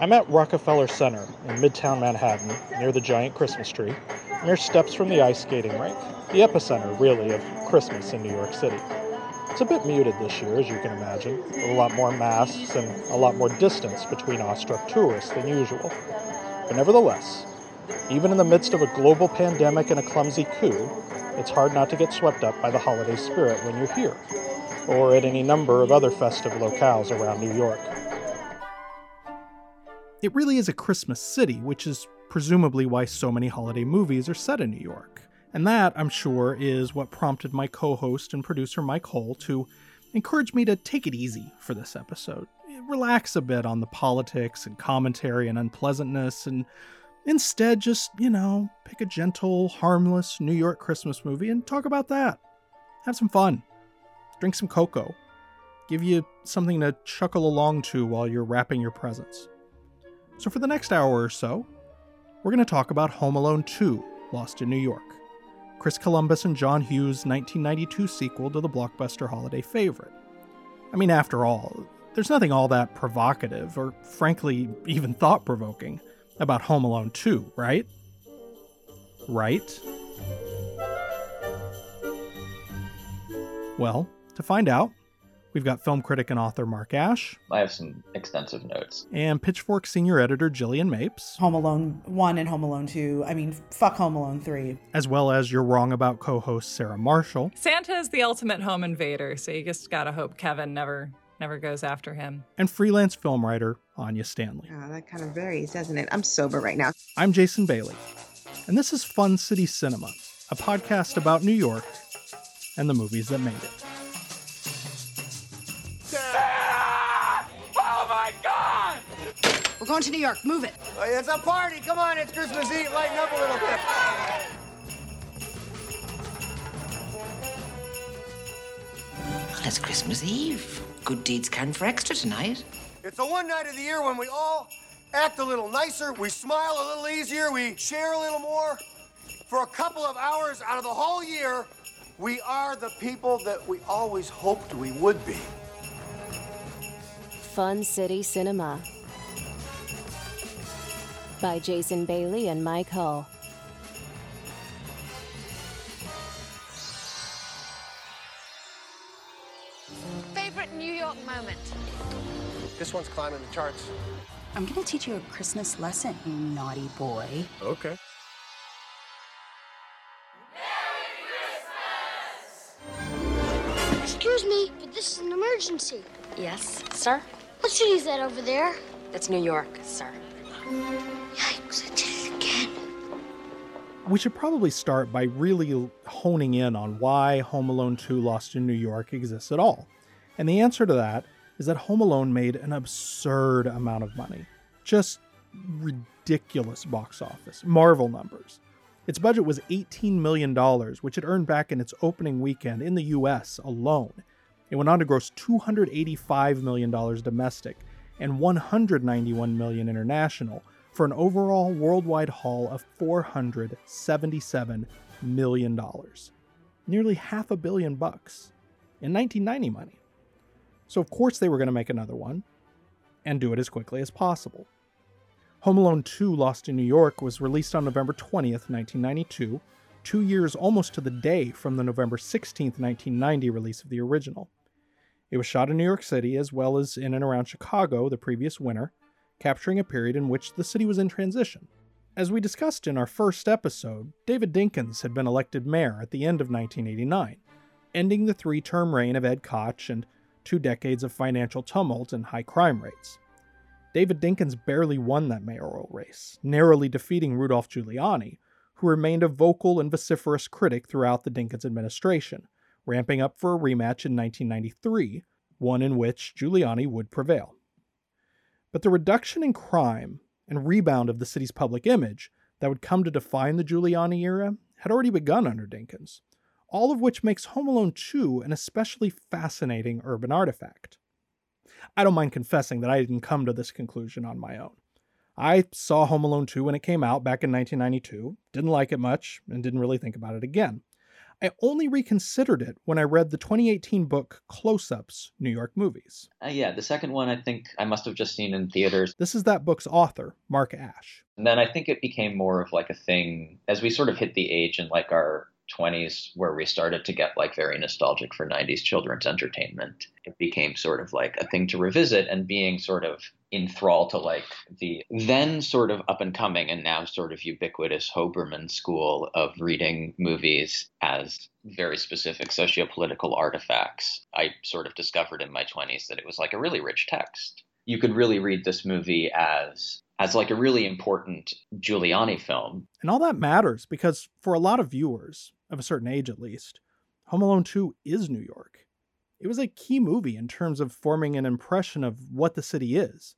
I'm at Rockefeller Center in Midtown Manhattan, near the giant Christmas tree, mere steps from the ice skating rink, the epicenter, really, of Christmas in New York City. It's a bit muted this year, as you can imagine, with a lot more masks and a lot more distance between awestruck tourists than usual. But nevertheless, even in the midst of a global pandemic and a clumsy coup, it's hard not to get swept up by the holiday spirit when you're here, or at any number of other festive locales around New York. It really is a Christmas city, which is presumably why so many holiday movies are set in New York. And that, I'm sure, is what prompted my co host and producer Mike Hull to encourage me to take it easy for this episode. Relax a bit on the politics and commentary and unpleasantness, and instead just, you know, pick a gentle, harmless New York Christmas movie and talk about that. Have some fun. Drink some cocoa. Give you something to chuckle along to while you're wrapping your presents. So, for the next hour or so, we're going to talk about Home Alone 2 Lost in New York, Chris Columbus and John Hughes' 1992 sequel to the blockbuster holiday favorite. I mean, after all, there's nothing all that provocative, or frankly, even thought provoking, about Home Alone 2, right? Right? Well, to find out, We've got film critic and author Mark Ash. I have some extensive notes. And Pitchfork senior editor Jillian Mapes. Home Alone 1 and Home Alone 2. I mean, fuck Home Alone 3. As well as You're Wrong About co host Sarah Marshall. Santa is the ultimate home invader, so you just gotta hope Kevin never never goes after him. And freelance film writer Anya Stanley. Oh, that kind of varies, doesn't it? I'm sober right now. I'm Jason Bailey, and this is Fun City Cinema, a podcast about New York and the movies that made it. We're going to New York. Move it. It's a party. Come on, it's Christmas Eve. Lighten up a little bit. Well, it's Christmas Eve. Good deeds count for extra tonight. It's the one night of the year when we all act a little nicer, we smile a little easier, we share a little more. For a couple of hours out of the whole year, we are the people that we always hoped we would be. Fun City Cinema by Jason Bailey and Mike Hull. Favorite New York moment? This one's climbing the charts. I'm gonna teach you a Christmas lesson, you naughty boy. Okay. Merry Christmas! Excuse me, but this is an emergency. Yes, sir? What city is that over there? That's New York, sir. Yikes, did it again. We should probably start by really honing in on why Home Alone 2 Lost in New York exists at all. And the answer to that is that Home Alone made an absurd amount of money. Just ridiculous box office, Marvel numbers. Its budget was $18 million, which it earned back in its opening weekend in the US alone. It went on to gross $285 million domestic and 191 million international for an overall worldwide haul of 477 million dollars. Nearly half a billion bucks in 1990 money. So of course they were going to make another one and do it as quickly as possible. Home Alone 2 Lost in New York was released on November 20th, 1992, 2 years almost to the day from the November 16th, 1990 release of the original. It was shot in New York City as well as in and around Chicago the previous winter, capturing a period in which the city was in transition. As we discussed in our first episode, David Dinkins had been elected mayor at the end of 1989, ending the three term reign of Ed Koch and two decades of financial tumult and high crime rates. David Dinkins barely won that mayoral race, narrowly defeating Rudolph Giuliani, who remained a vocal and vociferous critic throughout the Dinkins administration, ramping up for a rematch in 1993, one in which Giuliani would prevail. But the reduction in crime and rebound of the city's public image that would come to define the Giuliani era had already begun under Dinkins, all of which makes Home Alone 2 an especially fascinating urban artifact. I don't mind confessing that I didn't come to this conclusion on my own. I saw Home Alone 2 when it came out back in 1992, didn't like it much, and didn't really think about it again. I only reconsidered it when I read the 2018 book Close Ups New York Movies. Uh, yeah, the second one I think I must have just seen in theaters. This is that book's author, Mark Ash. And then I think it became more of like a thing as we sort of hit the age in like our 20s where we started to get like very nostalgic for 90s children's entertainment. It became sort of like a thing to revisit and being sort of in thrall to like the then sort of up and coming and now sort of ubiquitous Hoberman school of reading movies as very specific sociopolitical artifacts. I sort of discovered in my 20s that it was like a really rich text. You could really read this movie as as like a really important Giuliani film. And all that matters because for a lot of viewers, of a certain age at least, Home Alone 2 is New York. It was a key movie in terms of forming an impression of what the city is,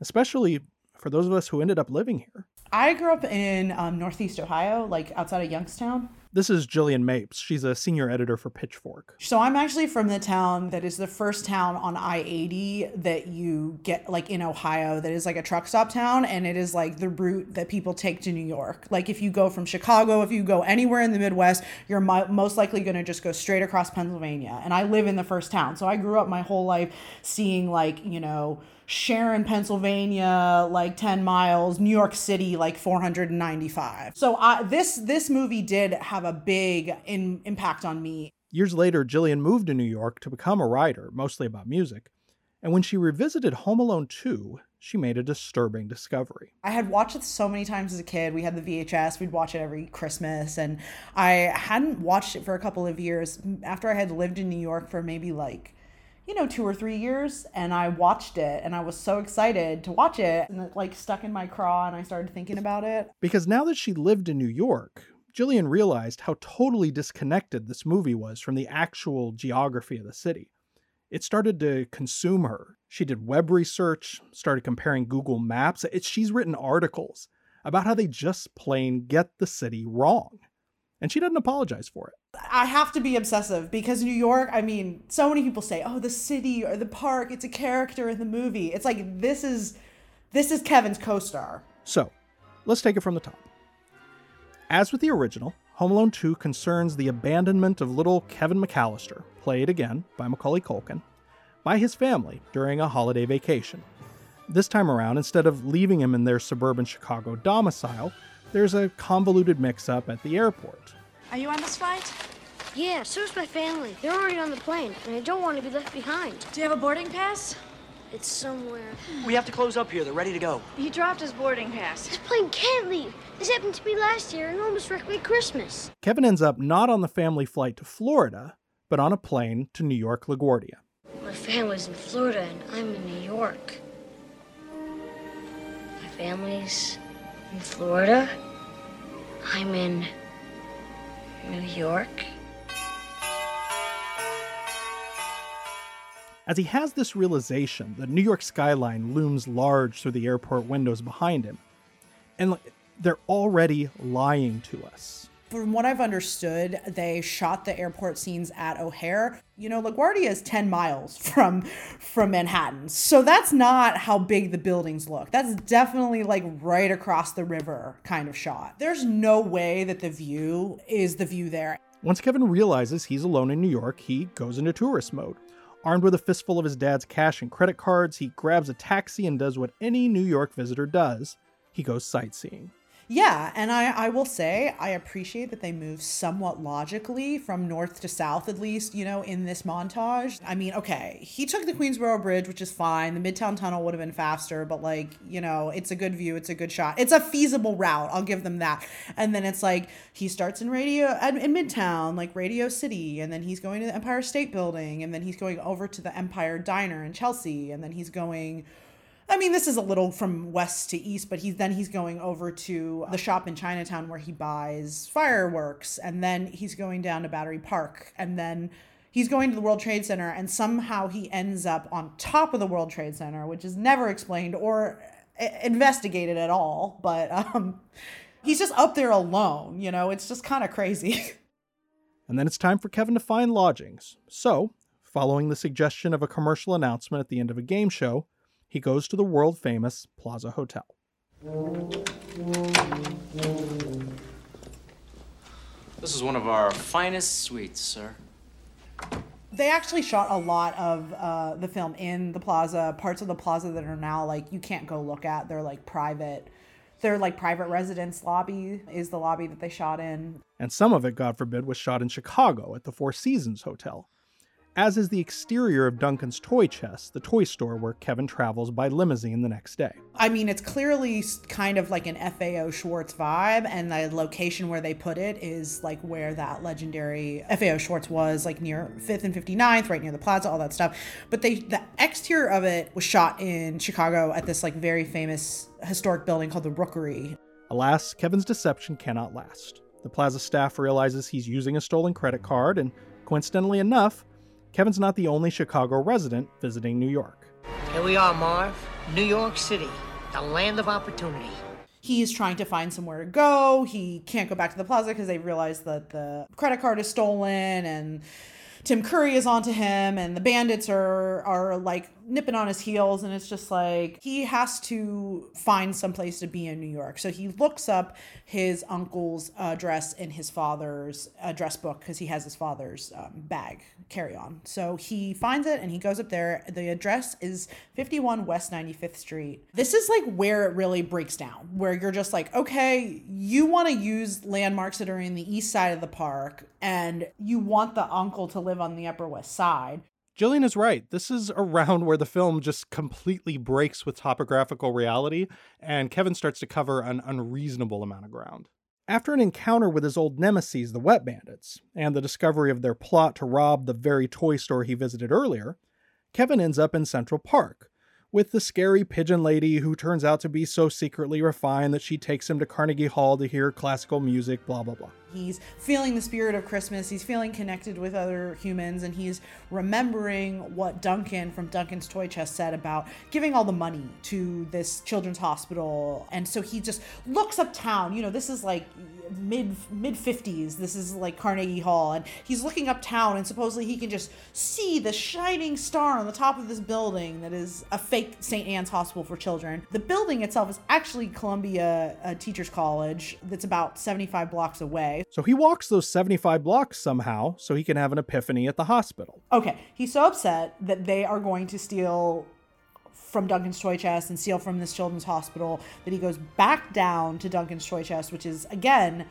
especially for those of us who ended up living here. I grew up in um, Northeast Ohio, like outside of Youngstown. This is Jillian Mapes. She's a senior editor for Pitchfork. So I'm actually from the town that is the first town on I 80 that you get, like in Ohio, that is like a truck stop town. And it is like the route that people take to New York. Like if you go from Chicago, if you go anywhere in the Midwest, you're most likely going to just go straight across Pennsylvania. And I live in the first town. So I grew up my whole life seeing, like, you know, Sharon, Pennsylvania, like 10 miles, New York City, like 495. So I, this this movie did have a big in, impact on me. Years later, Jillian moved to New York to become a writer, mostly about music. And when she revisited Home Alone 2, she made a disturbing discovery. I had watched it so many times as a kid. We had the VHS, we'd watch it every Christmas, and I hadn't watched it for a couple of years after I had lived in New York for maybe like you know, two or three years. And I watched it and I was so excited to watch it. And it like stuck in my craw and I started thinking about it. Because now that she lived in New York, Jillian realized how totally disconnected this movie was from the actual geography of the city. It started to consume her. She did web research, started comparing Google Maps. It, she's written articles about how they just plain get the city wrong and she doesn't apologize for it. I have to be obsessive because New York, I mean, so many people say, "Oh, the city or the park, it's a character in the movie." It's like this is this is Kevin's co-star. So, let's take it from the top. As with the original, Home Alone 2 concerns the abandonment of little Kevin McAllister, played again by Macaulay Culkin, by his family during a holiday vacation. This time around, instead of leaving him in their suburban Chicago domicile, there's a convoluted mix up at the airport. Are you on this flight? Yeah, so's my family. They're already on the plane, and I don't want to be left behind. Do you have a boarding pass? It's somewhere. We have to close up here. They're ready to go. He dropped his boarding pass. This plane can't leave. This happened to me last year and almost wrecked my Christmas. Kevin ends up not on the family flight to Florida, but on a plane to New York LaGuardia. My family's in Florida and I'm in New York. My family's in Florida. I'm in New York. As he has this realization, the New York skyline looms large through the airport windows behind him. And they're already lying to us. From what I've understood, they shot the airport scenes at O'Hare. You know, LaGuardia is 10 miles from from Manhattan. So that's not how big the buildings look. That's definitely like right across the river kind of shot. There's no way that the view is the view there. Once Kevin realizes he's alone in New York, he goes into tourist mode. Armed with a fistful of his dad's cash and credit cards, he grabs a taxi and does what any New York visitor does he goes sightseeing. Yeah, and I, I will say I appreciate that they move somewhat logically from north to south, at least, you know, in this montage. I mean, okay, he took the Queensboro Bridge, which is fine. The Midtown Tunnel would have been faster, but like, you know, it's a good view, it's a good shot. It's a feasible route, I'll give them that. And then it's like he starts in radio in Midtown, like Radio City, and then he's going to the Empire State Building, and then he's going over to the Empire Diner in Chelsea, and then he's going I mean, this is a little from west to east, but he's then he's going over to the shop in Chinatown where he buys fireworks, and then he's going down to Battery Park, and then he's going to the World Trade Center, and somehow he ends up on top of the World Trade Center, which is never explained or investigated at all. But um, he's just up there alone. You know, it's just kind of crazy. and then it's time for Kevin to find lodgings. So, following the suggestion of a commercial announcement at the end of a game show he goes to the world famous Plaza Hotel. This is one of our finest suites, sir. They actually shot a lot of uh, the film in the plaza, parts of the plaza that are now like you can't go look at. They're like private. They're like private residence lobby is the lobby that they shot in. And some of it, God forbid, was shot in Chicago at the Four Seasons Hotel as is the exterior of Duncan's toy chest, the toy store where Kevin travels by limousine the next day. I mean, it's clearly kind of like an FAO Schwarz vibe, and the location where they put it is like where that legendary FAO Schwarz was, like near 5th and 59th, right near the plaza, all that stuff. But they the exterior of it was shot in Chicago at this like very famous historic building called the Rookery. Alas, Kevin's deception cannot last. The plaza staff realizes he's using a stolen credit card, and coincidentally enough, Kevin's not the only Chicago resident visiting New York. Here we are, Marv. New York City, the land of opportunity. He's trying to find somewhere to go. He can't go back to the plaza because they realize that the credit card is stolen and Tim Curry is onto him and the bandits are are like nipping on his heels and it's just like he has to find some place to be in New York. So he looks up his uncle's address in his father's address book because he has his father's um, bag carry on. So he finds it and he goes up there. The address is 51 West 95th Street. This is like where it really breaks down, where you're just like, okay, you want to use landmarks that are in the east side of the park and you want the uncle to live on the Upper West Side. Jillian is right. This is around where the film just completely breaks with topographical reality, and Kevin starts to cover an unreasonable amount of ground. After an encounter with his old nemesis, the Wet Bandits, and the discovery of their plot to rob the very toy store he visited earlier, Kevin ends up in Central Park, with the scary pigeon lady who turns out to be so secretly refined that she takes him to Carnegie Hall to hear classical music, blah, blah, blah. He's feeling the spirit of Christmas. He's feeling connected with other humans, and he's remembering what Duncan from Duncan's Toy Chest said about giving all the money to this children's hospital. And so he just looks uptown. You know, this is like mid mid 50s. This is like Carnegie Hall, and he's looking uptown, and supposedly he can just see the shining star on the top of this building that is a fake St. Anne's Hospital for Children. The building itself is actually Columbia uh, Teachers College. That's about 75 blocks away. So he walks those 75 blocks somehow so he can have an epiphany at the hospital. Okay, he's so upset that they are going to steal from Duncan's Toy Chest and steal from this children's hospital that he goes back down to Duncan's Toy Chest, which is again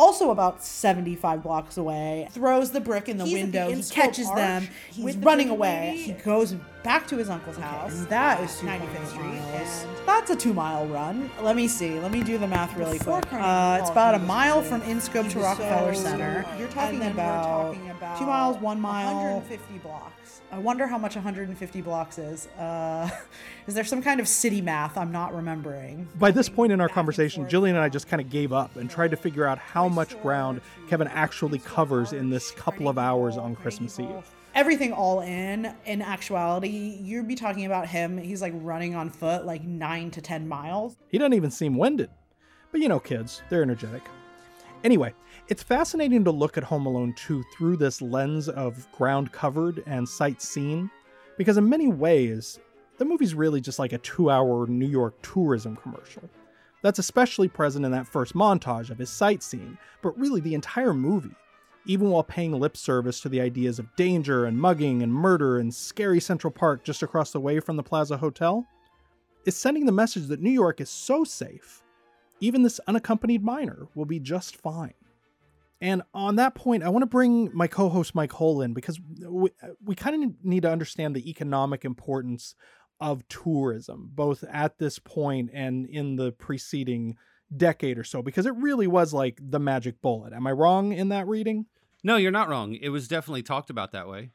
also about 75 blocks away, throws the brick in the He's window. the he catches Arch them. He's the running away. lady. He goes back to his uncle's house. and that is is 95th Street. miles. That's a two mile run. Let me see. Let me do the math really Before quick. Uh, it's about a mile from Inscope to Rockefeller so- Center. You're talking and then about- about, talking about two miles, one mile. 150 blocks. I wonder how much 150 blocks is. Uh, is there some kind of city math I'm not remembering? By this point in our conversation, Jillian and I just kind of gave up and tried to figure out how much ground Kevin actually covers in this couple of hours on Christmas Eve. everything all in in actuality you'd be talking about him he's like running on foot like nine to ten miles He doesn't even seem winded. But you know, kids, they're energetic. Anyway, it's fascinating to look at Home Alone 2 through this lens of ground covered and sight seen, because in many ways, the movie's really just like a two hour New York tourism commercial. That's especially present in that first montage of his sightseeing, but really the entire movie, even while paying lip service to the ideas of danger and mugging and murder and scary Central Park just across the way from the Plaza Hotel, is sending the message that New York is so safe, even this unaccompanied minor will be just fine. And on that point, I want to bring my co host Mike Hull in because we, we kind of need to understand the economic importance of tourism, both at this point and in the preceding decade or so, because it really was like the magic bullet. Am I wrong in that reading? No, you're not wrong. It was definitely talked about that way.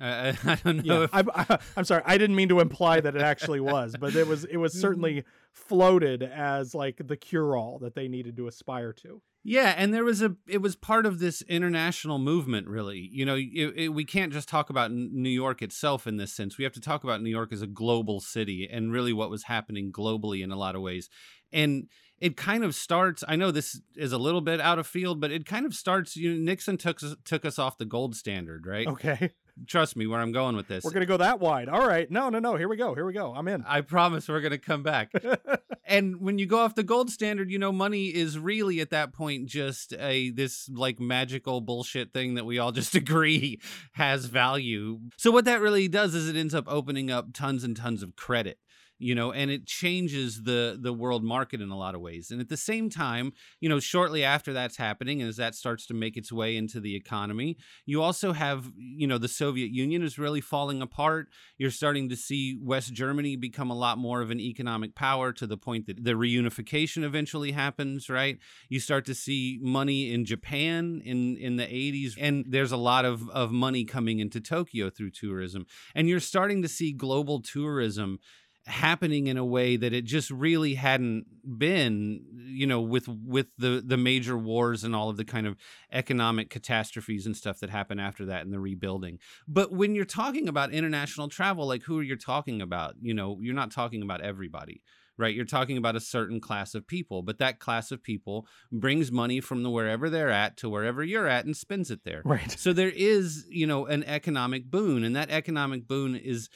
Uh, I don't know. Yeah, if- I'm, I, I'm sorry. I didn't mean to imply that it actually was, but it was. It was certainly floated as like the cure-all that they needed to aspire to. Yeah, and there was a it was part of this international movement really. You know, it, it, we can't just talk about New York itself in this sense. We have to talk about New York as a global city and really what was happening globally in a lot of ways. And it kind of starts I know this is a little bit out of field, but it kind of starts you know, Nixon took took us off the gold standard, right? Okay. Trust me where I'm going with this. We're gonna go that wide. All right. No, no, no. Here we go. Here we go. I'm in. I promise we're going to come back. and when you go off the gold standard, you know, money is really at that point just a this like magical bullshit thing that we all just agree has value. So what that really does is it ends up opening up tons and tons of credit you know and it changes the the world market in a lot of ways and at the same time you know shortly after that's happening as that starts to make its way into the economy you also have you know the soviet union is really falling apart. You're starting to see west germany become a lot more of an economic power to the point that the reunification eventually happens right? You start to see money in japan in in the 80s and there's a lot of of money coming into tokyo through tourism and you're starting to see global tourism happening in a way that it just really hadn't been you know with with the the major wars and all of the kind of economic catastrophes and stuff that happened after that and the rebuilding but when you're talking about international travel like who are you talking about you know you're not talking about everybody right? You're talking about a certain class of people, but that class of people brings money from the wherever they're at to wherever you're at and spends it there. Right. So there is, you know, an economic boon, and that economic boon is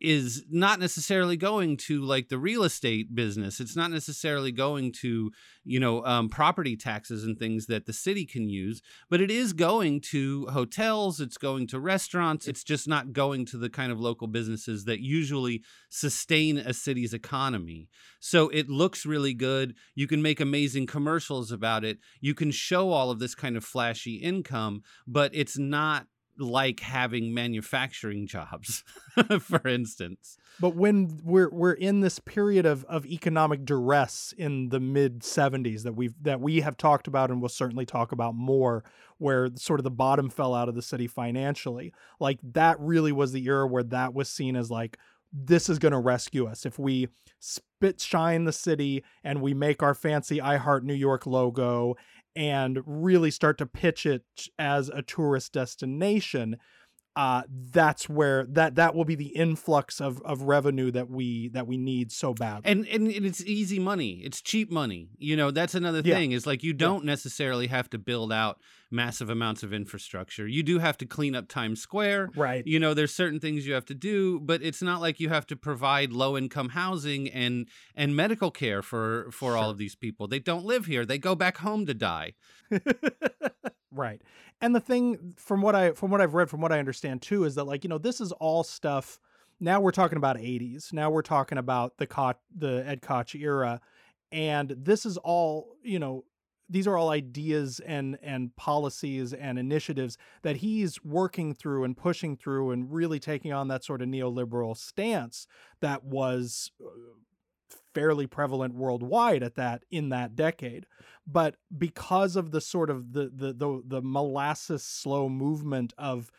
is not necessarily going to like the real estate business. It's not necessarily going to, you know, um, property taxes and things that the city can use, but it is going to hotels. It's going to restaurants. It's just not going to the kind of local businesses that usually sustain a city's economy. So it looks really good. You can make amazing commercials about it. You can show all of this kind of flashy income, but it's not like having manufacturing jobs, for instance. But when we're we're in this period of, of economic duress in the mid 70s that we've that we have talked about and will certainly talk about more, where sort of the bottom fell out of the city financially, like that really was the era where that was seen as like this is going to rescue us if we spit shine the city and we make our fancy I Heart New York logo and really start to pitch it as a tourist destination uh, that's where that that will be the influx of of revenue that we that we need so bad. And, and and it's easy money. It's cheap money. You know, that's another thing. Yeah. Is like you don't yeah. necessarily have to build out massive amounts of infrastructure. You do have to clean up Times Square. Right. You know, there's certain things you have to do, but it's not like you have to provide low income housing and and medical care for for sure. all of these people. They don't live here. They go back home to die. right. And the thing from what i from what i've read from what i understand too is that like you know this is all stuff now we're talking about 80s now we're talking about the Koch, the ed koch era and this is all you know these are all ideas and and policies and initiatives that he's working through and pushing through and really taking on that sort of neoliberal stance that was uh, fairly prevalent worldwide at that in that decade. But because of the sort of the the the, the molasses slow movement of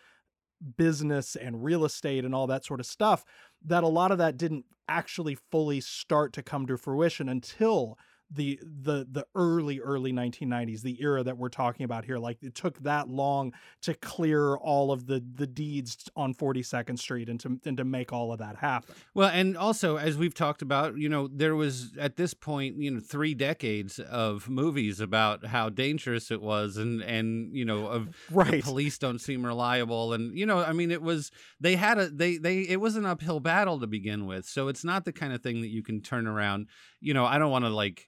business and real estate and all that sort of stuff that a lot of that didn't actually fully start to come to fruition until the the the early early 1990s the era that we're talking about here like it took that long to clear all of the the deeds on 42nd street and to and to make all of that happen. Well and also as we've talked about you know there was at this point you know 3 decades of movies about how dangerous it was and and you know of right. police don't seem reliable. And you know i mean it was they had a they they it was an uphill battle to begin with. So it's not the kind of thing that you can turn around you know i don't want to like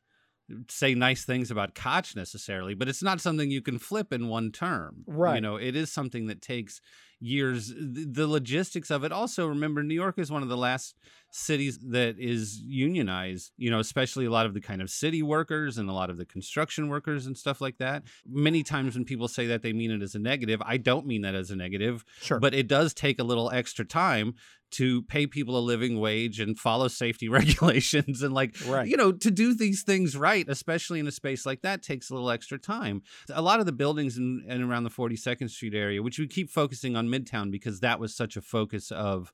say nice things about Koch necessarily, but it's not something you can flip in one term. Right. You know, it is something that takes years. The logistics of it. Also, remember, New York is one of the last cities that is unionized, you know, especially a lot of the kind of city workers and a lot of the construction workers and stuff like that. Many times when people say that, they mean it as a negative. I don't mean that as a negative. Sure. But it does take a little extra time to pay people a living wage and follow safety regulations and like right. you know to do these things right especially in a space like that takes a little extra time a lot of the buildings in and around the 42nd street area which we keep focusing on midtown because that was such a focus of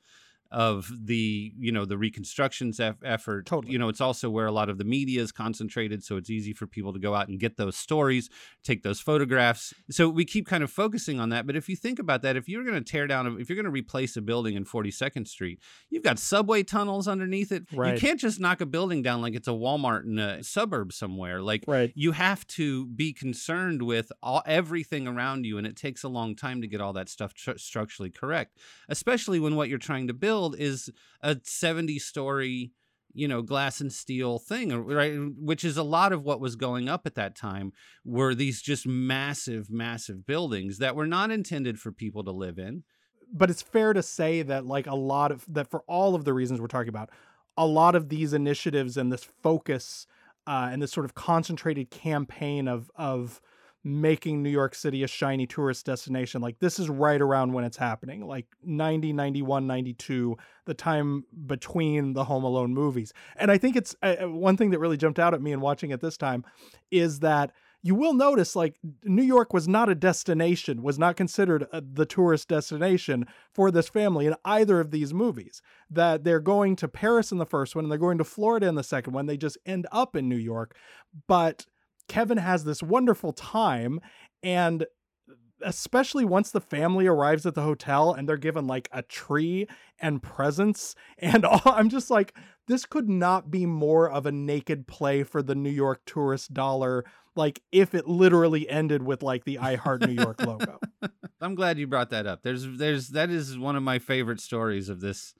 of the you know the reconstructions eff- effort totally. you know it's also where a lot of the media is concentrated so it's easy for people to go out and get those stories take those photographs so we keep kind of focusing on that but if you think about that if you're going to tear down if you're going to replace a building in 42nd street you've got subway tunnels underneath it right. you can't just knock a building down like it's a walmart in a suburb somewhere like right. you have to be concerned with all everything around you and it takes a long time to get all that stuff tr- structurally correct especially when what you're trying to build build is a 70 story you know glass and steel thing right which is a lot of what was going up at that time were these just massive massive buildings that were not intended for people to live in. But it's fair to say that like a lot of that for all of the reasons we're talking about a lot of these initiatives and this focus uh, and this sort of concentrated campaign of of making New York City a shiny tourist destination. Like this is right around when it's happening, like 90, 91, 92, the time between the Home Alone movies. And I think it's uh, one thing that really jumped out at me in watching it this time is that you will notice like New York was not a destination, was not considered a, the tourist destination for this family in either of these movies. That they're going to Paris in the first one and they're going to Florida in the second one. They just end up in New York. But Kevin has this wonderful time and especially once the family arrives at the hotel and they're given like a tree and presents and all, I'm just like this could not be more of a naked play for the New York tourist dollar like if it literally ended with like the I Heart New York logo. I'm glad you brought that up. There's there's that is one of my favorite stories of this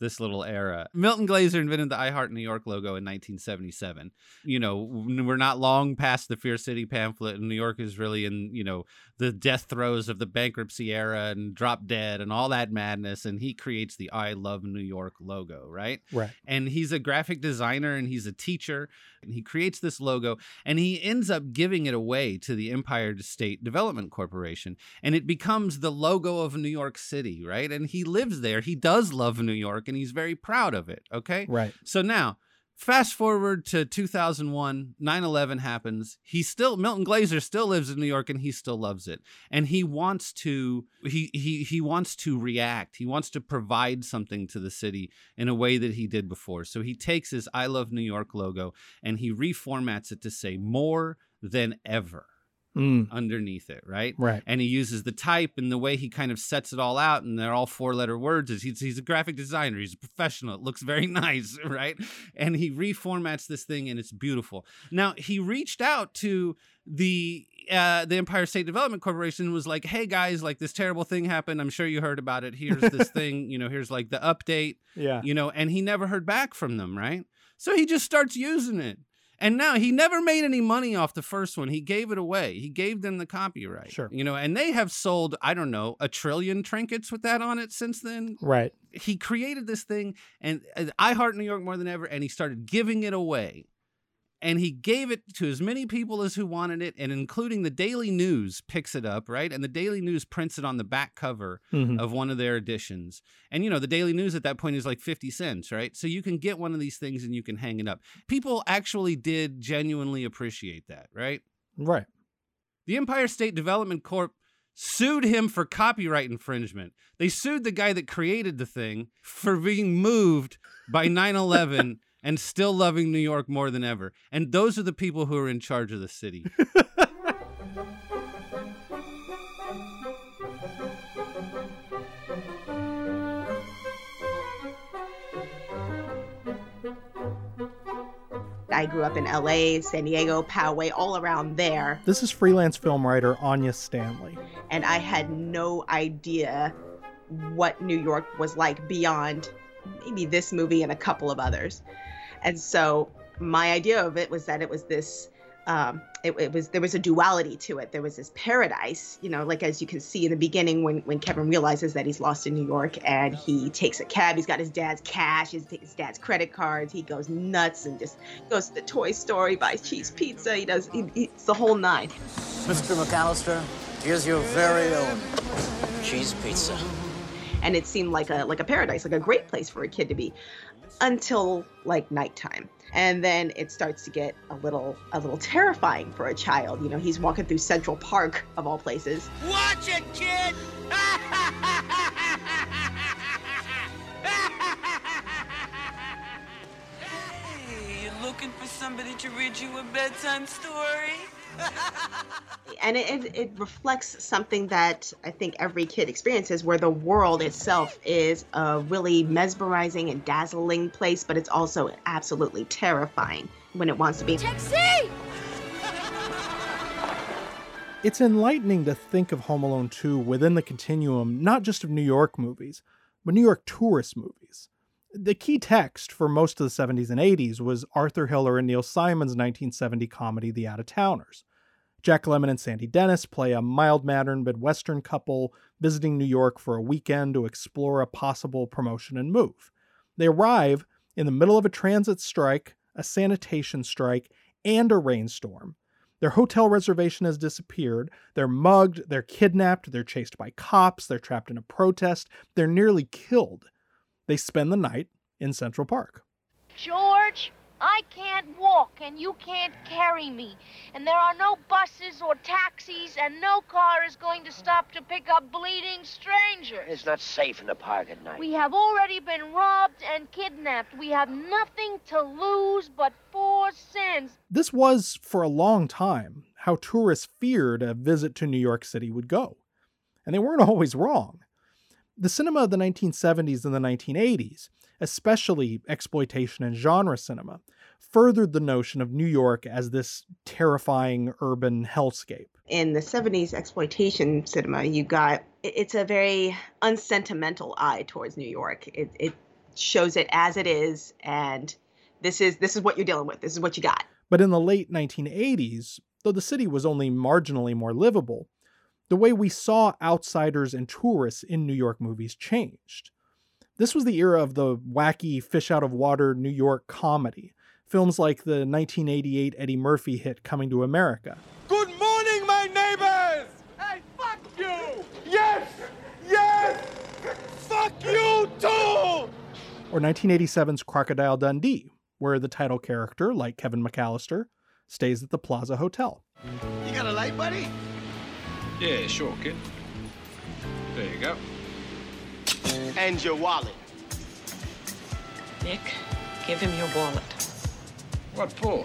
this little era. Milton Glaser invented the I Heart New York logo in 1977. You know, we're not long past the Fear City pamphlet, and New York is really in, you know, the death throes of the bankruptcy era and drop dead and all that madness. And he creates the I Love New York logo, right? Right. And he's a graphic designer and he's a teacher. And he creates this logo and he ends up giving it away to the Empire State Development Corporation. And it becomes the logo of New York City, right? And he lives there. He does love New York and he's very proud of it. Okay. Right. So now, fast forward to 2001 9-11 happens he still milton glaser still lives in new york and he still loves it and he wants to he he he wants to react he wants to provide something to the city in a way that he did before so he takes his i love new york logo and he reformats it to say more than ever Mm. underneath it, right? Right. And he uses the type and the way he kind of sets it all out, and they're all four letter words. Is he's, he's a graphic designer, he's a professional. It looks very nice, right? And he reformats this thing, and it's beautiful. Now he reached out to the uh, the Empire State Development Corporation was like, "Hey guys, like this terrible thing happened. I'm sure you heard about it. Here's this thing. You know, here's like the update. Yeah. You know." And he never heard back from them, right? So he just starts using it. And now he never made any money off the first one. He gave it away. He gave them the copyright. Sure. You know, and they have sold, I don't know, a trillion trinkets with that on it since then. Right. He created this thing and uh, I heart New York more than ever and he started giving it away. And he gave it to as many people as who wanted it, and including the Daily News picks it up, right? And the Daily News prints it on the back cover Mhm. of one of their editions. And you know, the Daily News at that point is like 50 cents, right? So you can get one of these things and you can hang it up. People actually did genuinely appreciate that, right? Right. The Empire State Development Corp sued him for copyright infringement. They sued the guy that created the thing for being moved by 9 11 and still loving New York more than ever. And those are the people who are in charge of the city. I grew up in LA, San Diego, Poway, all around there. This is freelance film writer Anya Stanley. And I had no idea what New York was like beyond maybe this movie and a couple of others. And so my idea of it was that it was this um, it, it was there was a duality to it. There was this paradise, you know, like as you can see in the beginning when when Kevin realizes that he's lost in New York and he takes a cab. He's got his dad's cash, his, his dad's credit cards. He goes nuts and just goes to the toy store. He buys cheese pizza. He does he, it's the whole nine. Mr. McAllister, here's your very own cheese pizza. and it seemed like a like a paradise, like a great place for a kid to be, until like nighttime, and then it starts to get a little a little terrifying for a child. You know, he's walking through Central Park of all places, Watch it, kid! Hey, you looking for somebody to read you a bedtime story? and it, it it reflects something that I think every kid experiences, where the world itself is a really mesmerizing and dazzling place, but it's also absolutely terrifying when it wants to be. Taxi! It's enlightening to think of Home Alone 2 within the continuum, not just of New York movies, but New York tourist movies. The key text for most of the 70s and 80s was Arthur Hiller and Neil Simon's 1970 comedy The Out of Towners. Jack Lemmon and Sandy Dennis play a mild mannered Midwestern couple visiting New York for a weekend to explore a possible promotion and move. They arrive in the middle of a transit strike, a sanitation strike, and a rainstorm. Their hotel reservation has disappeared. They're mugged, they're kidnapped, they're chased by cops, they're trapped in a protest, they're nearly killed. They spend the night in Central Park. George, I can't walk and you can't carry me. And there are no buses or taxis, and no car is going to stop to pick up bleeding strangers. It's not safe in the park at night. We have already been robbed and kidnapped. We have nothing to lose but four cents. This was, for a long time, how tourists feared a visit to New York City would go. And they weren't always wrong. The cinema of the 1970s and the 1980s especially exploitation and genre cinema, furthered the notion of New York as this terrifying urban hellscape. In the 70s exploitation cinema, you got it's a very unsentimental eye towards New York. It, it shows it as it is, and this is this is what you're dealing with. This is what you got. But in the late 1980s, though the city was only marginally more livable, the way we saw outsiders and tourists in New York movies changed. This was the era of the wacky fish out of water New York comedy. Films like the 1988 Eddie Murphy hit Coming to America. Good morning, my neighbors! Hey, fuck you! Yes! Yes! Fuck you too! Or 1987's Crocodile Dundee, where the title character, like Kevin McAllister, stays at the Plaza Hotel. You got a light, buddy? Yeah, sure, kid. There you go and your wallet. Nick, give him your wallet. What for?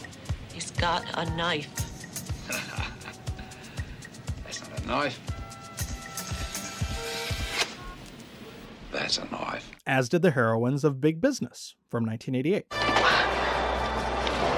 He's got a knife. That's not a knife. That's a knife. As did the heroines of Big Business from 1988.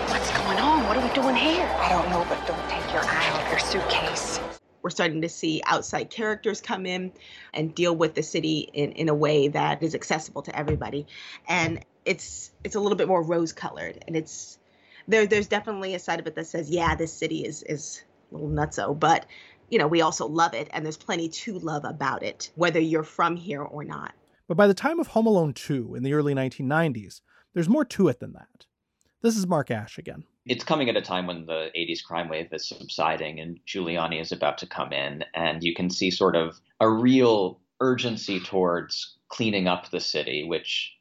What's going on? What are we doing here? I don't know, but don't take your eye off your suitcase we're starting to see outside characters come in and deal with the city in, in a way that is accessible to everybody. And it's it's a little bit more rose colored and it's there there's definitely a side of it that says, yeah, this city is is a little nutso, but you know, we also love it and there's plenty to love about it, whether you're from here or not. But by the time of Home Alone 2 in the early 1990s, there's more to it than that. This is Mark Ash again it's coming at a time when the 80s crime wave is subsiding and Giuliani is about to come in. And you can see sort of a real urgency towards cleaning up the city, which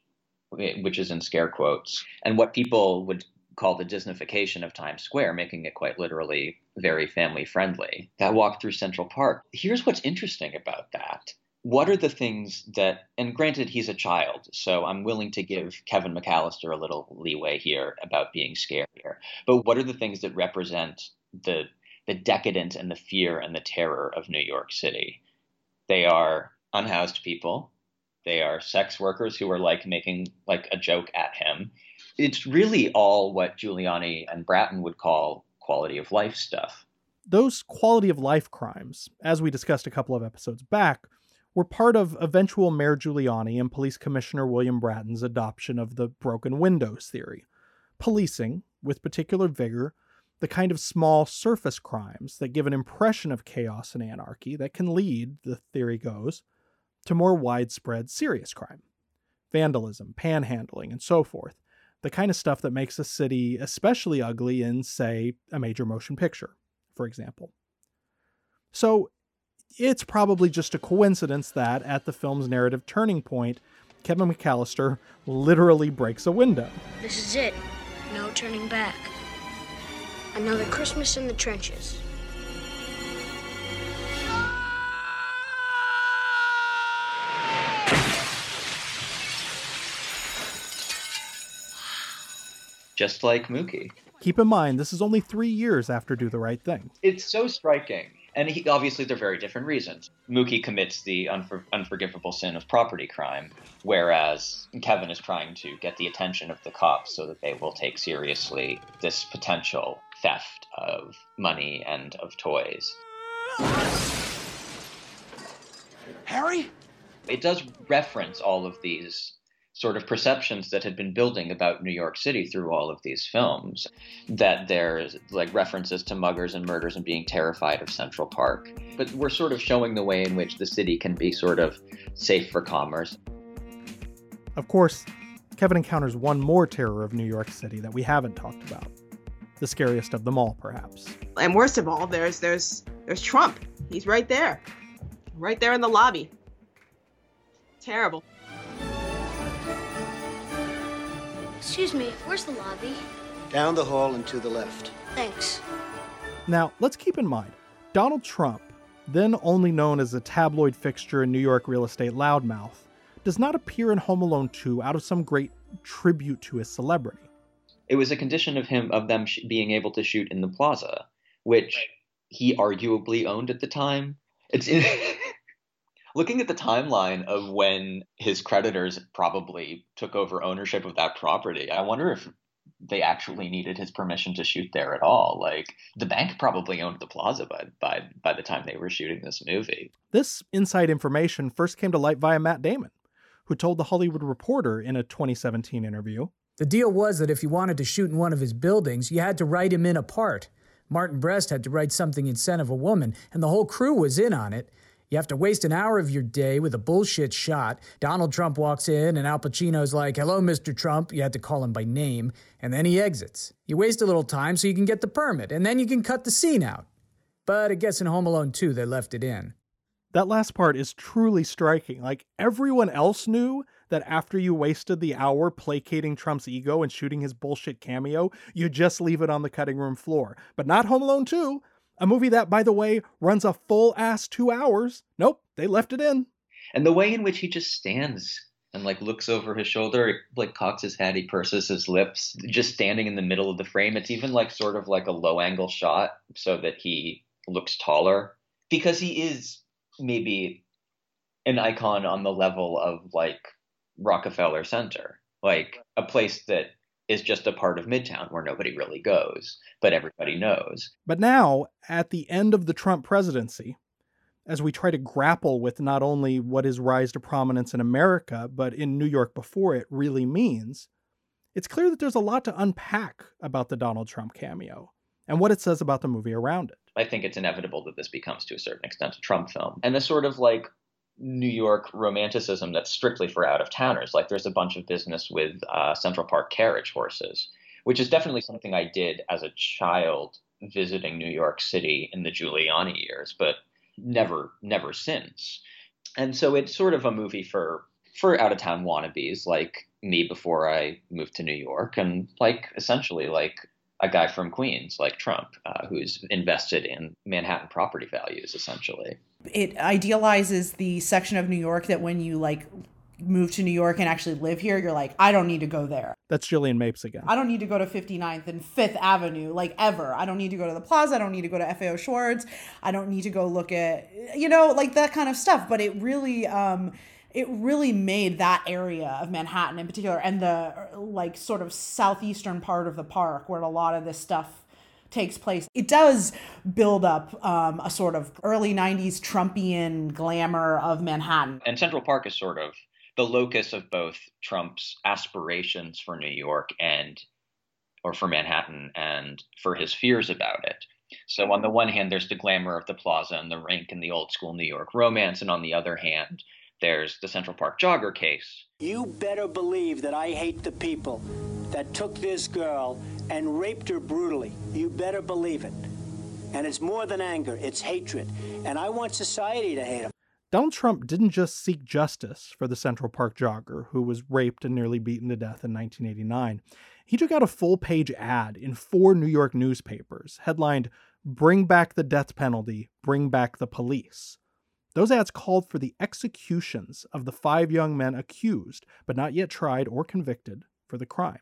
which is in scare quotes, and what people would call the Disneyfication of Times Square, making it quite literally very family friendly. That walk through Central Park. Here's what's interesting about that what are the things that and granted he's a child so i'm willing to give kevin mcallister a little leeway here about being scarier but what are the things that represent the the decadence and the fear and the terror of new york city? They are unhoused people. They are sex workers who are like making like a joke at him. It's really all what giuliani and bratton would call quality of life stuff. Those quality of life crimes as we discussed a couple of episodes back were part of eventual Mayor Giuliani and Police Commissioner William Bratton's adoption of the broken windows theory, policing, with particular vigor, the kind of small surface crimes that give an impression of chaos and anarchy that can lead, the theory goes, to more widespread serious crime vandalism, panhandling, and so forth. The kind of stuff that makes a city especially ugly in, say, a major motion picture, for example. So, it's probably just a coincidence that at the film's narrative turning point, Kevin McAllister literally breaks a window. This is it. No turning back. Another Christmas in the trenches. Just like Mookie. Keep in mind, this is only three years after Do the Right Thing. It's so striking and he, obviously they're very different reasons. Mookie commits the unfor- unforgivable sin of property crime, whereas Kevin is trying to get the attention of the cops so that they will take seriously this potential theft of money and of toys. Harry? It does reference all of these sort of perceptions that had been building about New York City through all of these films. That there's like references to muggers and murders and being terrified of Central Park. But we're sort of showing the way in which the city can be sort of safe for commerce. Of course, Kevin encounters one more terror of New York City that we haven't talked about. The scariest of them all, perhaps. And worst of all, there's there's there's Trump. He's right there. Right there in the lobby. Terrible. Excuse me, where's the lobby? Down the hall and to the left. Thanks. Now, let's keep in mind Donald Trump, then only known as a tabloid fixture in New York real estate loudmouth, does not appear in Home Alone 2 out of some great tribute to his celebrity. It was a condition of him of them sh- being able to shoot in the plaza, which he arguably owned at the time. It's in- looking at the timeline of when his creditors probably took over ownership of that property. I wonder if they actually needed his permission to shoot there at all. Like the bank probably owned the plaza by by by the time they were shooting this movie. This inside information first came to light via Matt Damon, who told the Hollywood Reporter in a 2017 interview. The deal was that if you wanted to shoot in one of his buildings, you had to write him in a part. Martin Brest had to write something in Scent of a Woman, and the whole crew was in on it. You have to waste an hour of your day with a bullshit shot. Donald Trump walks in, and Al Pacino's like, Hello, Mr. Trump. You had to call him by name, and then he exits. You waste a little time so you can get the permit, and then you can cut the scene out. But I guess in Home Alone 2, they left it in. That last part is truly striking. Like everyone else knew that after you wasted the hour placating Trump's ego and shooting his bullshit cameo, you just leave it on the cutting room floor. But not Home Alone 2, a movie that, by the way, runs a full ass two hours. Nope, they left it in. And the way in which he just stands and like looks over his shoulder, like cocks his head, he purses his lips, just standing in the middle of the frame. It's even like sort of like a low angle shot so that he looks taller because he is maybe an icon on the level of like Rockefeller Center, like a place that is just a part of Midtown where nobody really goes, but everybody knows. But now, at the end of the Trump presidency, as we try to grapple with not only what his rise to prominence in America, but in New York before it really means, it's clear that there's a lot to unpack about the Donald Trump cameo and what it says about the movie around it. I think it's inevitable that this becomes to a certain extent a Trump film. And the sort of like New York romanticism that's strictly for out of towners. Like there's a bunch of business with uh, Central Park carriage horses, which is definitely something I did as a child visiting New York City in the Giuliani years, but never, never since. And so it's sort of a movie for for out of town wannabes like me before I moved to New York, and like essentially like a guy from Queens like Trump, uh, who's invested in Manhattan property values, essentially. It idealizes the section of New York that when you like move to New York and actually live here, you're like, I don't need to go there. That's Jillian Mapes again. I don't need to go to 59th and 5th Avenue, like ever. I don't need to go to the plaza. I don't need to go to FAO Schwarz. I don't need to go look at, you know, like that kind of stuff. But it really, um, it really made that area of Manhattan in particular and the like sort of southeastern part of the park where a lot of this stuff takes place. It does build up um, a sort of early 90s Trumpian glamour of Manhattan. And Central Park is sort of the locus of both Trump's aspirations for New York and or for Manhattan and for his fears about it. So on the one hand there's the glamour of the plaza and the rink and the old school New York romance and on the other hand there's the Central Park jogger case. You better believe that I hate the people that took this girl and raped her brutally. You better believe it. And it's more than anger, it's hatred. And I want society to hate him. Donald Trump didn't just seek justice for the Central Park jogger who was raped and nearly beaten to death in 1989. He took out a full page ad in four New York newspapers headlined, Bring Back the Death Penalty, Bring Back the Police. Those ads called for the executions of the five young men accused, but not yet tried or convicted, for the crime.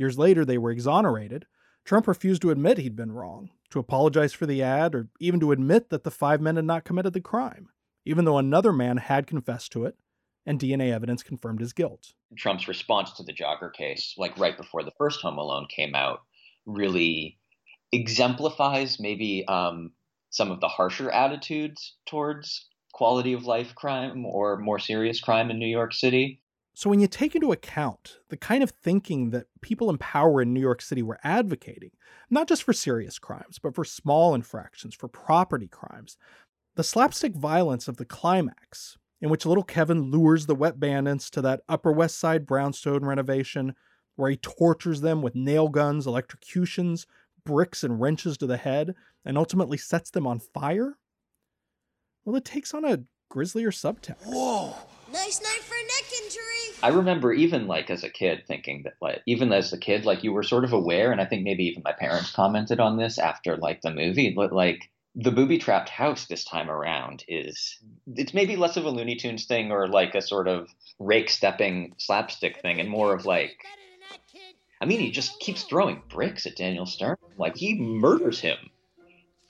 Years later, they were exonerated. Trump refused to admit he'd been wrong, to apologize for the ad, or even to admit that the five men had not committed the crime, even though another man had confessed to it, and DNA evidence confirmed his guilt. Trump's response to the jogger case, like right before the first Home Alone came out, really exemplifies maybe um, some of the harsher attitudes towards quality of life crime or more serious crime in New York City. So, when you take into account the kind of thinking that people in power in New York City were advocating, not just for serious crimes, but for small infractions, for property crimes, the slapstick violence of the climax, in which little Kevin lures the wet bandits to that Upper West Side brownstone renovation, where he tortures them with nail guns, electrocutions, bricks, and wrenches to the head, and ultimately sets them on fire? Well, it takes on a grislier subtext. Whoa! Nice night for a neck injury. I remember even like as a kid thinking that like even as a kid like you were sort of aware and I think maybe even my parents commented on this after like the movie but like the booby trapped house this time around is it's maybe less of a Looney Tunes thing or like a sort of rake stepping slapstick thing and more of like I mean he just keeps throwing bricks at Daniel Stern. Like he murders him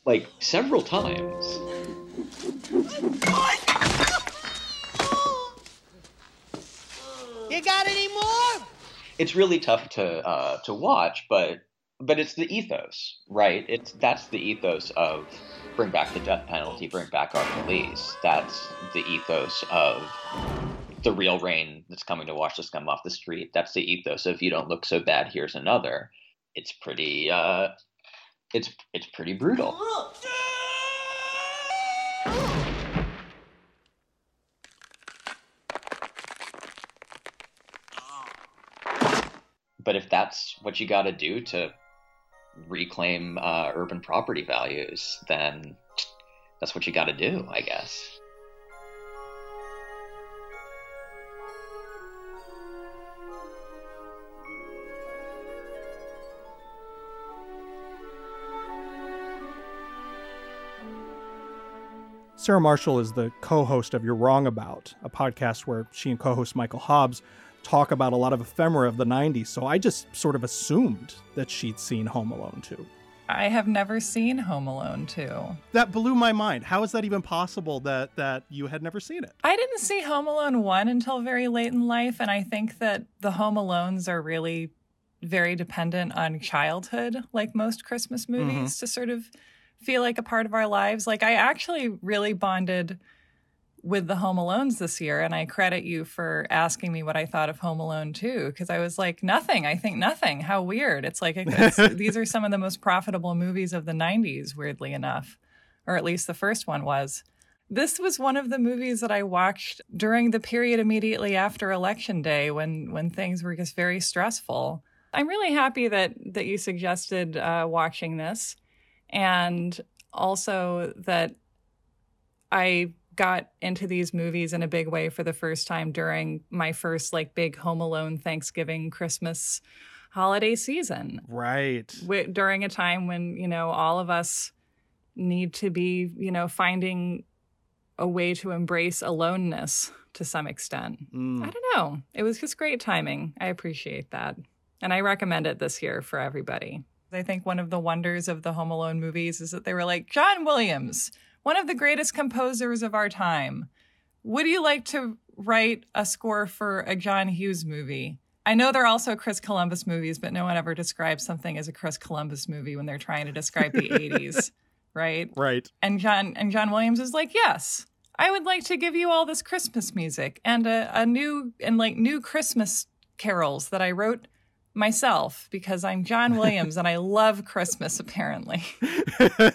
like several times You got any more? it's really tough to uh, to watch, but but it's the ethos, right? It's that's the ethos of bring back the death penalty, bring back our police. That's the ethos of the real rain that's coming to wash the scum off the street. That's the ethos of you don't look so bad. Here's another. It's pretty. Uh, it's it's pretty brutal. But if that's what you got to do to reclaim uh, urban property values, then that's what you got to do, I guess. Sarah Marshall is the co host of You're Wrong About, a podcast where she and co host Michael Hobbs talk about a lot of ephemera of the 90s. So I just sort of assumed that she'd seen Home Alone 2. I have never seen Home Alone 2. That blew my mind. How is that even possible that that you had never seen it? I didn't see Home Alone 1 until very late in life, and I think that the Home Alones are really very dependent on childhood, like most Christmas mm-hmm. movies, to sort of feel like a part of our lives. Like, I actually really bonded with the Home Alones this year, and I credit you for asking me what I thought of Home Alone too, because I was like, nothing. I think nothing. How weird. It's like, it's, these are some of the most profitable movies of the 90s, weirdly enough, or at least the first one was. This was one of the movies that I watched during the period immediately after election day when when things were just very stressful. I'm really happy that that you suggested uh, watching this, and also that I got into these movies in a big way for the first time during my first like big Home Alone Thanksgiving Christmas holiday season. Right. wi- during a time when you know all of us need to be you know finding a way to embrace aloneness to some extent. Mm. i don't know. It was just great timing. I appreciate that. And i recommend it this year for everybody. I think one of the wonders of the home alone movies is that they were like john williams one of the greatest composers of our time would you like to write a score for a John Hughes movie? I know there are also Chris Columbus movies, but no one ever describes something as a Chris Columbus movie when they're trying to describe the 80s, right? Right. And John and John Williams is like, "Yes, I would like to give you all this Christmas music and a, a new and like new Christmas carols that I wrote myself because I'm John Williams and I love Christmas apparently."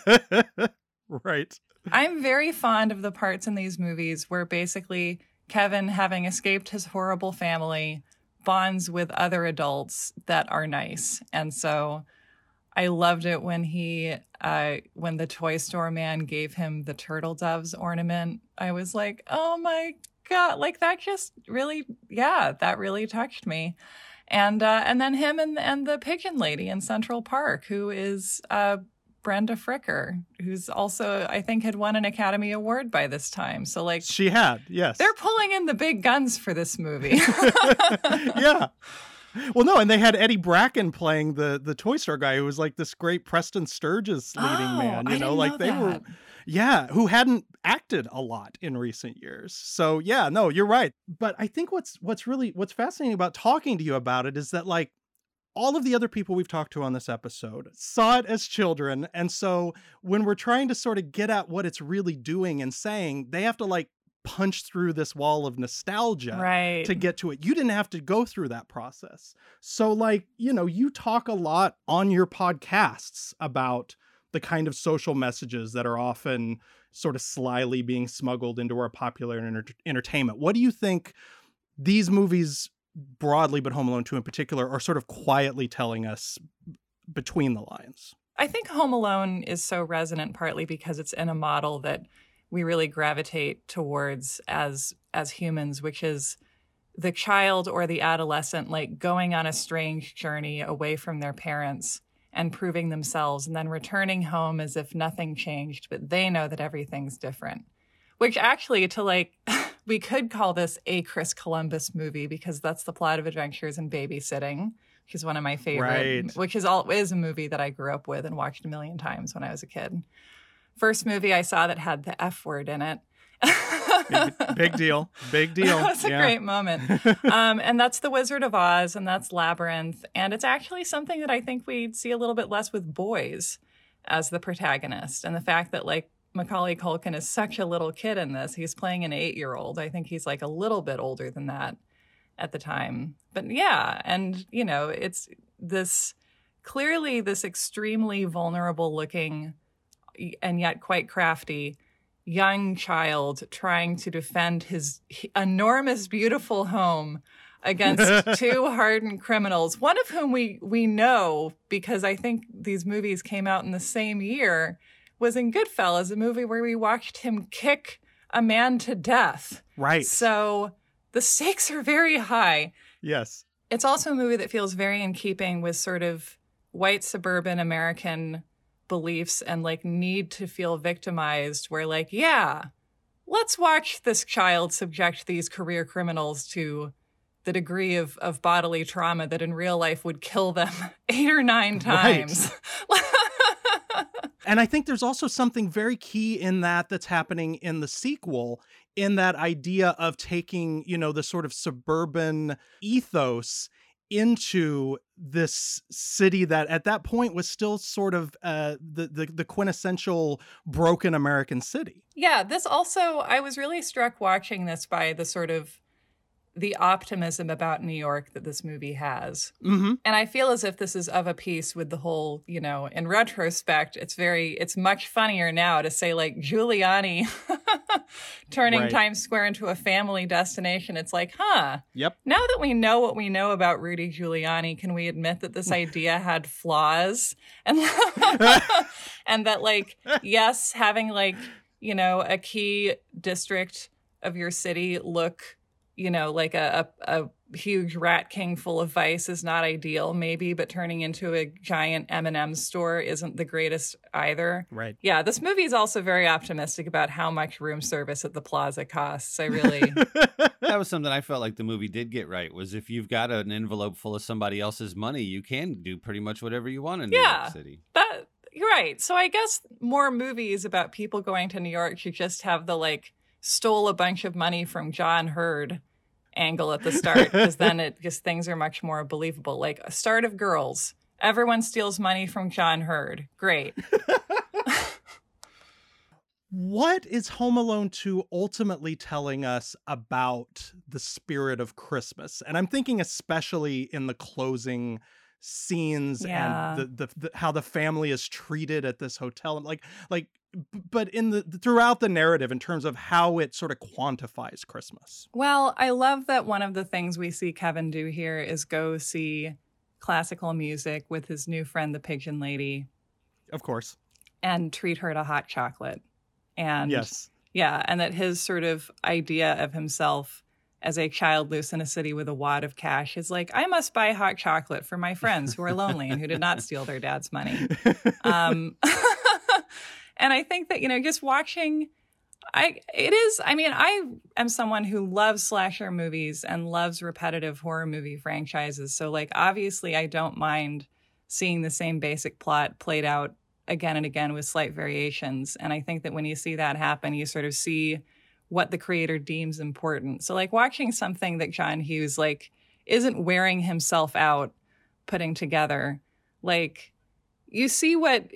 right. I'm very fond of the parts in these movies where basically Kevin, having escaped his horrible family, bonds with other adults that are nice. And so I loved it when he, uh, when the toy store man gave him the turtle doves ornament. I was like, oh my God, like that just really, yeah, that really touched me. And, uh, and then him and, and the pigeon lady in Central Park, who is, uh, Brenda Fricker, who's also, I think, had won an Academy Award by this time. So, like, She had, yes. they're pulling in the big guns for this movie. yeah. Well, no, and they had Eddie Bracken playing the the Toy Store guy who was like this great Preston Sturges leading Oh, man. You know, like know they were, yeah, who hadn't acted a lot in recent years. So yeah, no, you're right. But I think what's what's really what's fascinating about talking to you about it is that like all of the other people we've talked to on this episode saw it as children. And so when we're trying to sort of get at what it's really doing and saying, they have to like punch through this wall of nostalgia Right. to get to it. You didn't have to go through that process. So, like, you know, you talk a lot on your podcasts about the kind of social messages that are often sort of slyly being smuggled into our popular enter- entertainment. What do you think these movies broadly, but Home Alone 2 in particular, are sort of quietly telling us between the lines? I think Home Alone is so resonant partly because it's in a model that we really gravitate towards as as humans, which is the child or the adolescent like going on a strange journey away from their parents and proving themselves and then returning home as if nothing changed, but they know that everything's different. Which actually to like we could call this a Chris Columbus movie because that's the plot of Adventures in Babysitting, which is one of my favorite, Right. which is all is a movie that I grew up with and watched a million times when I was a kid. First movie I saw that had the F word in it. Big, big deal. Big deal. That's a Yeah. great moment. um, and that's The Wizard of Oz, and that's Labyrinth. And it's actually something that I think we see a little bit less with boys as the protagonist. And the fact that, like, Macaulay Culkin is such a little kid in this. He's playing an eight year old. I think he's like a little bit older than that at the time. But yeah, and, you know, it's this clearly this extremely vulnerable looking and yet quite crafty young child trying to defend his enormous, beautiful home against two hardened criminals, one of whom we we know because I think these movies came out in the same year, was in Goodfellas, a movie where we watched him kick a man to death. Right. So the stakes are very high. Yes. It's also a movie that feels very in keeping with sort of white suburban American beliefs and like need to feel victimized, where like, yeah, let's watch this child subject these career criminals to the degree of, of bodily trauma that in real life would kill them eight or nine Right. And I think there's also something very key in that that's happening in the sequel in that idea of taking, you know, the sort of suburban ethos into this city that at that point was still sort of uh, the, the the quintessential broken American city. Yeah, this also I was really struck watching this by the sort of the optimism about New York that this movie has. Mm-hmm. And I feel as if this is of a piece with the whole, you know, in retrospect, it's very it's much funnier now to say like Giuliani turning Right. Times Square into a family destination. It's like, huh. Yep. Now that we know what we know about Rudy Giuliani, can we admit that this idea had flaws? And and that like yes, having like, you know, a key district of your city look, you know, like a a, a huge rat king full of vice is not ideal maybe, but turning into a giant M&M store isn't the greatest either. Right. Yeah, this movie is also very optimistic about how much room service at the plaza costs. I really that was something I felt like the movie did get right. Was if you've got an envelope full of somebody else's money, you can do pretty much whatever you want in New Yeah. York City. That you're right. So I guess more movies about people going to New York should just have the like stole a bunch of money from John Heard angle at the start because then it just things are much more believable. Like a start of Girls, everyone steals money from John Heard. Great. What is Home Alone 2 ultimately telling us about the spirit of Christmas? And I'm thinking especially in the closing scenes Yeah. and the, the, the how the family is treated at this hotel like like but in the throughout the narrative in terms of how it sort of quantifies Christmas. Well, I love that one of the things we see Kevin do here is go see classical music with his new friend, the Pigeon Lady, Of course. and treat her to hot chocolate. And Yes. yeah, and that his sort of idea of himself as a child loose in a city with a wad of cash is like, I must buy hot chocolate for my friends who are lonely and who did not steal their dad's money. Um, and I think that, you know, just watching I it is I mean I am someone who loves slasher movies and loves repetitive horror movie franchises. So like obviously I don't mind seeing the same basic plot played out again and again with slight variations. And I think that when you see that happen you sort of see what the creator deems important. So like watching something that John Hughes like isn't wearing himself out putting together like you see what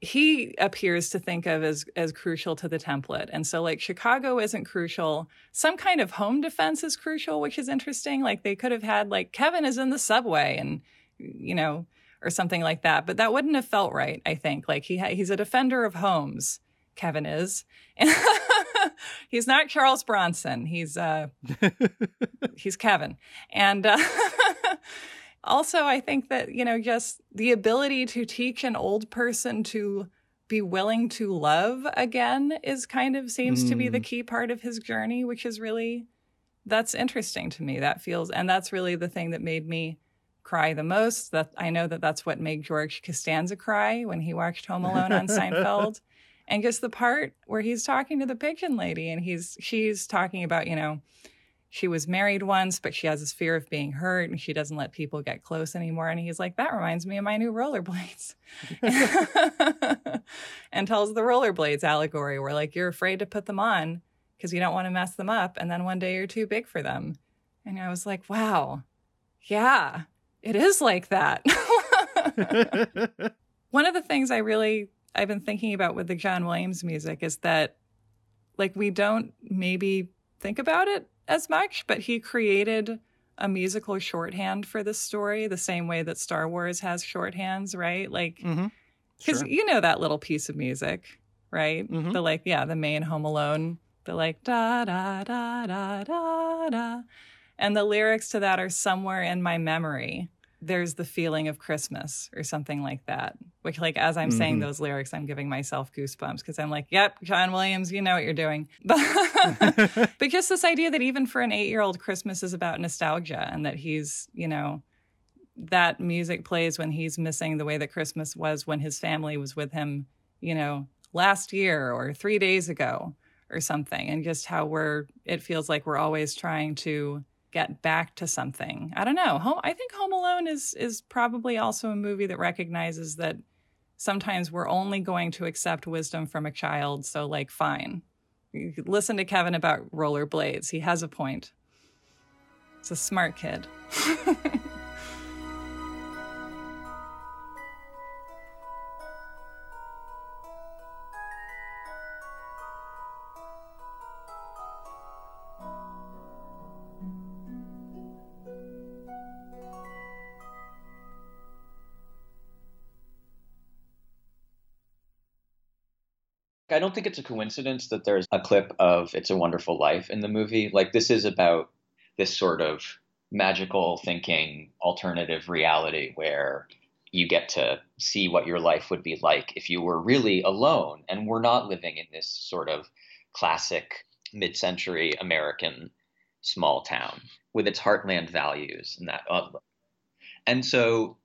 he appears to think of as as crucial to the template. And so like Chicago isn't crucial. Some kind of home defense is crucial, which is interesting. Like they could have had like Kevin is in the subway and you know or something like that, but that wouldn't have felt right, I think. Like he ha- he's a defender of homes. Kevin is. he's not Charles Bronson. He's uh he's Kevin. And uh also i think that you know just the ability to teach an old person to be willing to love again is kind of seems mm. to be the key part of his journey which is really that's interesting to me that feels and that's really the thing that made me cry the most that i know that that's what made george costanza cry when he watched home alone on seinfeld and just the part where he's talking to the pigeon lady and he's she's talking about you know she was married once, but she has this fear of being hurt and she doesn't let people get close anymore. And he's like, That reminds me of my new rollerblades. and tells the rollerblades allegory where, like, you're afraid to put them on because you don't want to mess them up. And then one day you're too big for them. And I was like, Wow, yeah, it is like that. one of the things I really I've been thinking about with the John Williams music is that like we don't maybe think about it as much, but he created a musical shorthand for this story the same way that Star Wars has shorthands, right? Like, because mm-hmm. sure. you know that little piece of music, right? Mm-hmm. The like, yeah, the main Home Alone, the like da da da da da da, and the lyrics to that are somewhere in my memory there's the feeling of Christmas or something like that. Which, like, as I'm mm-hmm. saying those lyrics, I'm giving myself goosebumps because I'm like, yep, John Williams, you know what you're doing. But, but just this idea that even for an eight year old, Christmas is about nostalgia and that he's, you know, that music plays when he's missing the way that Christmas was when his family was with him, you know, last year or three days ago or something. And just how we're, it feels like we're always trying to get back to something. I don't know. Home, I think Home Alone is is probably also a movie that recognizes that sometimes we're only going to accept wisdom from a child. So, like, fine. listen to Kevin about rollerblades. He has a point. It's a smart kid. I don't think it's a coincidence that there's a clip of It's a Wonderful Life in the movie. Like, this is about this sort of magical thinking alternative reality where you get to see what your life would be like if you were really alone and we're not living in this sort of classic mid century American small town with its heartland values and that. And so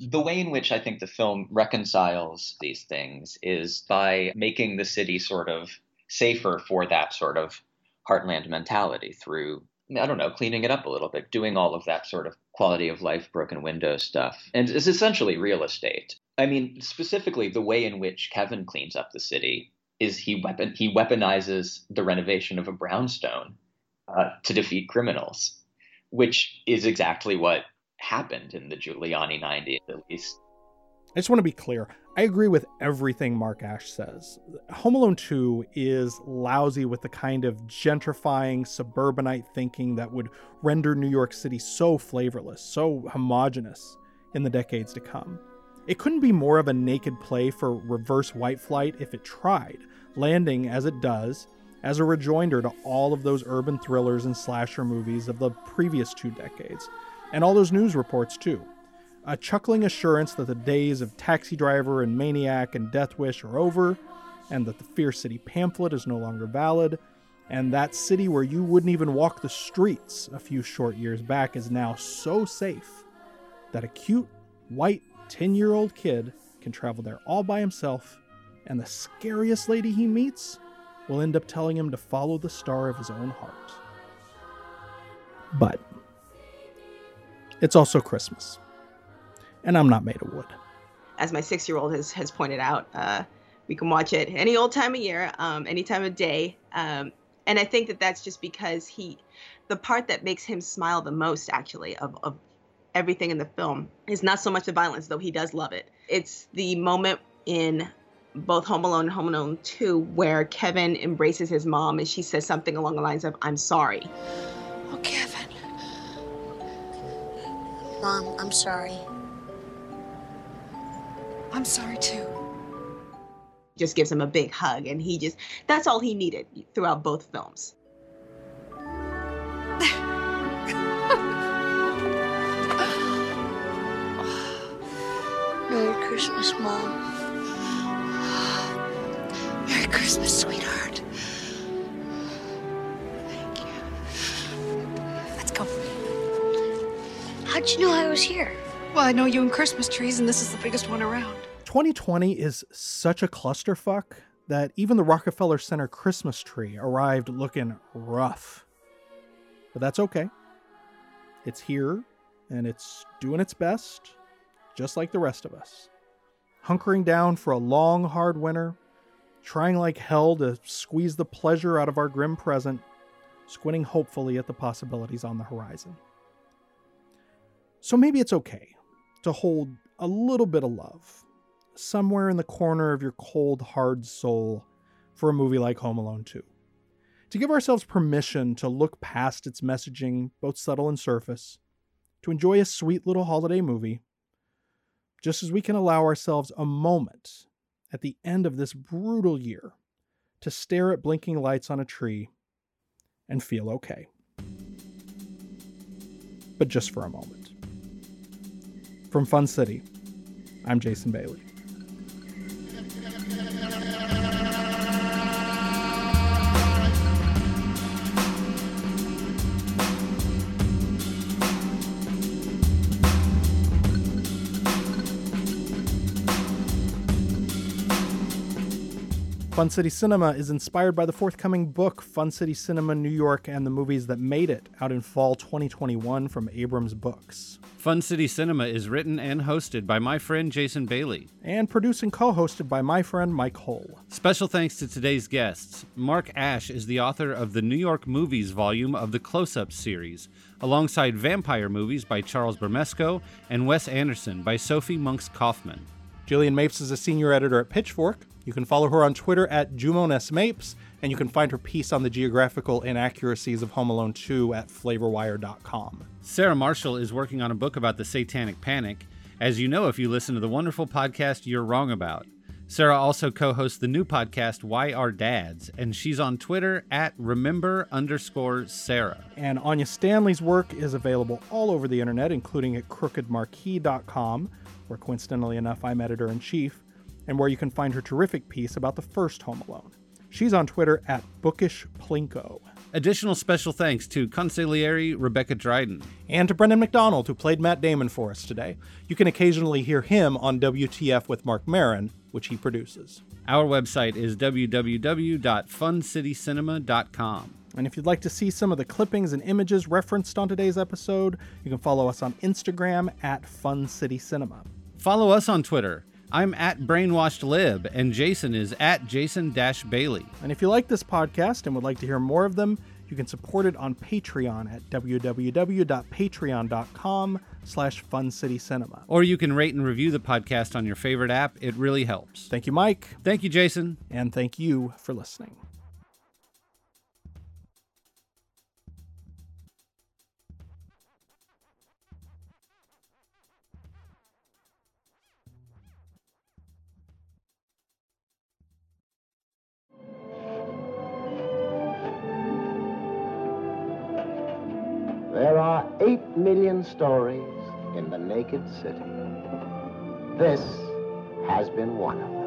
the way in which I think the film reconciles these things is by making the city sort of safer for that sort of heartland mentality through I don't know, cleaning it up a little bit, doing all of that sort of quality of life, broken window stuff. And it's essentially real estate. I mean, specifically, the way in which Kevin cleans up the city is he weapon he weaponizes the renovation of a brownstone uh, to defeat criminals, which is exactly what happened in the Giuliani 90s, at least. I just want to be clear. I agree with everything Mark Asch says. Home Alone 2 is lousy with the kind of gentrifying, suburbanite thinking that would render New York City so flavorless, so homogenous in the decades to come. It couldn't be more of a naked play for reverse white flight if it tried, landing as it does as a rejoinder to all of those urban thrillers and slasher movies of the previous two decades, and all those news reports, too. A chuckling assurance that the days of Taxi Driver and Maniac and Death Wish are over, and that the Fear City pamphlet is no longer valid, and that city where you wouldn't even walk the streets a few short years back is now so safe that a cute, white, 10 year old kid can travel there all by himself, and the scariest lady he meets will end up telling him to follow the star of his own heart. But it's also Christmas. And I'm not made of wood. As my six year old has, has pointed out, uh, we can watch it any old time of year, um, any time of day. Um, and I think that that's just because he, the part that makes him smile the most, actually, of, of everything in the film is not so much the violence, though he does love it. It's the moment in both Home Alone and Home Alone 2 where Kevin embraces his mom and she says something along the lines of, I'm sorry. Oh, Kevin. Mom, I'm sorry. I'm sorry too. Just gives him a big hug and he just, that's all he needed throughout both films. Merry Christmas, Mom. Merry Christmas, sweetheart. How'd you know I was here? Well, I know you and Christmas trees, and this is the biggest one around. 2020 is such a clusterfuck that even the Rockefeller Center Christmas tree arrived looking rough. But that's okay. It's here and it's doing its best, just like the rest of us. Hunkering down for a long, hard winter, trying like hell to squeeze the pleasure out of our grim present, squinting hopefully at the possibilities on the horizon. So maybe it's okay to hold a little bit of love somewhere in the corner of your cold, hard soul for a movie like Home Alone 2. To give ourselves permission to look past its messaging, both subtle and surface, to enjoy a sweet little holiday movie, just as we can allow ourselves a moment at the end of this brutal year to stare at blinking lights on a tree and feel okay. But just for a moment. From Fun City, I'm Jason Bailey. Fun City Cinema is inspired by the forthcoming book, Fun City Cinema New York and the Movies That Made It, out in fall 2021 from Abrams Books. Fun City Cinema is written and hosted by my friend Jason Bailey. And produced and co hosted by my friend Mike Hull. Special thanks to today's guests. Mark Asch is the author of the New York Movies volume of the Close Up series, alongside Vampire Movies by Charles Bramesco and Wes Anderson by Sophie Monks Kaufman. Jillian Mapes is a senior editor at Pitchfork. You can follow her on Twitter at Jumones Mapes, and you can find her piece on the geographical inaccuracies of Home Alone 2 at flavorwire.com. Sarah Marshall is working on a book about the Satanic Panic, as you know if you listen to the wonderful podcast You're Wrong About. Sarah also co hosts the new podcast Why Are Dads, and she's on Twitter at remember underscore Sarah. And Anya Stanley's work is available all over the internet, including at crookedmarquee.com, where coincidentally enough I'm editor in chief and where you can find her terrific piece about the first Home Alone. She's on Twitter at bookishplinko. Additional special thanks to consigliere Rebecca Dryden. And to Brendan McDonald, who played Matt Damon for us today. You can occasionally hear him on WTF with Marc Maron, which he produces. Our website is www.funcitycinema.com. And if you'd like to see some of the clippings and images referenced on today's episode, you can follow us on Instagram at Fun City Cinema. Follow us on Twitter. I'm at Brainwashed Lib, and Jason is at Jason Bailey. And if you like this podcast and would like to hear more of them, you can support it on Patreon at www.patreon.com slash funcitycinema. Or you can rate and review the podcast on your favorite app. It really helps. Thank you, Mike. Thank you, Jason. And thank you for listening. There are eight million stories in the naked city. This has been one of them.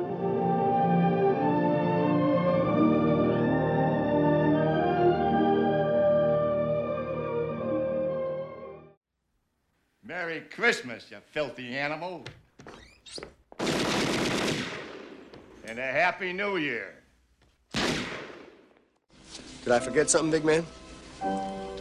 Merry Christmas, you filthy animal. And a Happy New Year. Did I forget something, big man? God bless